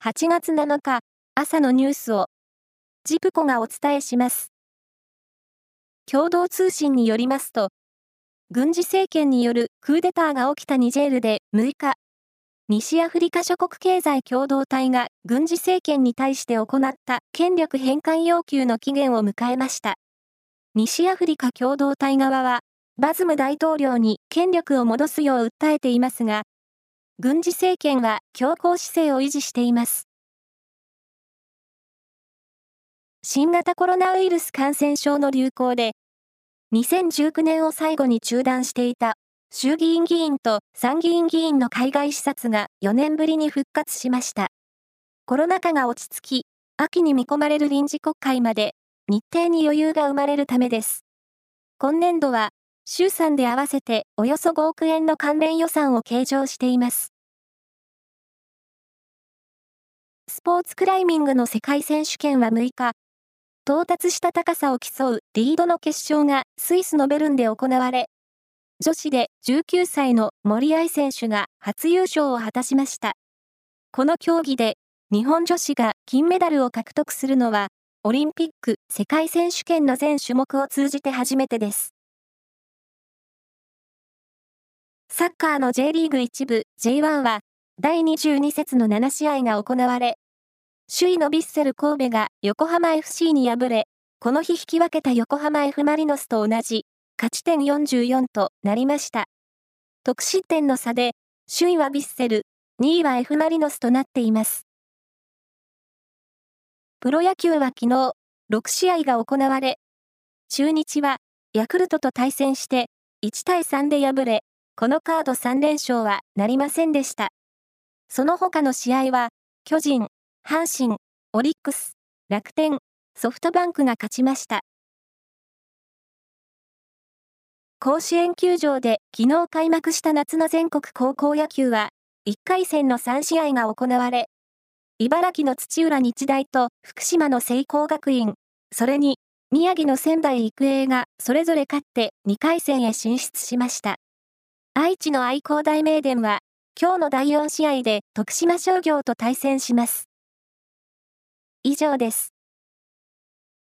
8月7日朝のニュースをジプコがお伝えします。共同通信によりますと、軍事政権によるクーデターが起きたニジェールで6日、西アフリカ諸国経済共同体が軍事政権に対して行った権力返還要求の期限を迎えました。西アフリカ共同体側は、バズム大統領に権力を戻すよう訴えていますが、軍事政権は強硬姿勢を維持しています。新型コロナウイルス感染症の流行で、2019年を最後に中断していた衆議院議員と参議院議員の海外視察が4年ぶりに復活しました。コロナ禍が落ち着き、秋に見込まれる臨時国会まで日程に余裕が生まれるためです。今年度は衆参で合わせておよそ5億円の関連予算を計上しています。スポーツクライミングの世界選手権は6日、到達した高さを競うリードの決勝がスイスのベルンで行われ、女子で19歳の森愛選手が初優勝を果たしました。この競技で日本女子が金メダルを獲得するのは、オリンピック、世界選手権の全種目を通じて初めてです。サッカーの J リーグ1部 J1 は第22節の7試合が行われ、首位のヴィッセル神戸が横浜 FC に敗れ、この日引き分けた横浜 F マリノスと同じ勝ち点44となりました。得失点の差で、首位はヴィッセル、2位は F マリノスとなっています。プロ野球は昨日、6試合が行われ、中日はヤクルトと対戦して1対3で敗れ、このカード3連勝はなりませんでした。その他の試合は、巨人、阪神、オリックス、楽天、ソフトバンクが勝ちました。甲子園球場で昨日開幕した夏の全国高校野球は、1回戦の3試合が行われ、茨城の土浦日大と福島の聖光学院、それに宮城の仙台育英がそれぞれ勝って2回戦へ進出しました。愛知の愛工大名電は、今日の第4試合で徳島商業と対戦します。以上です。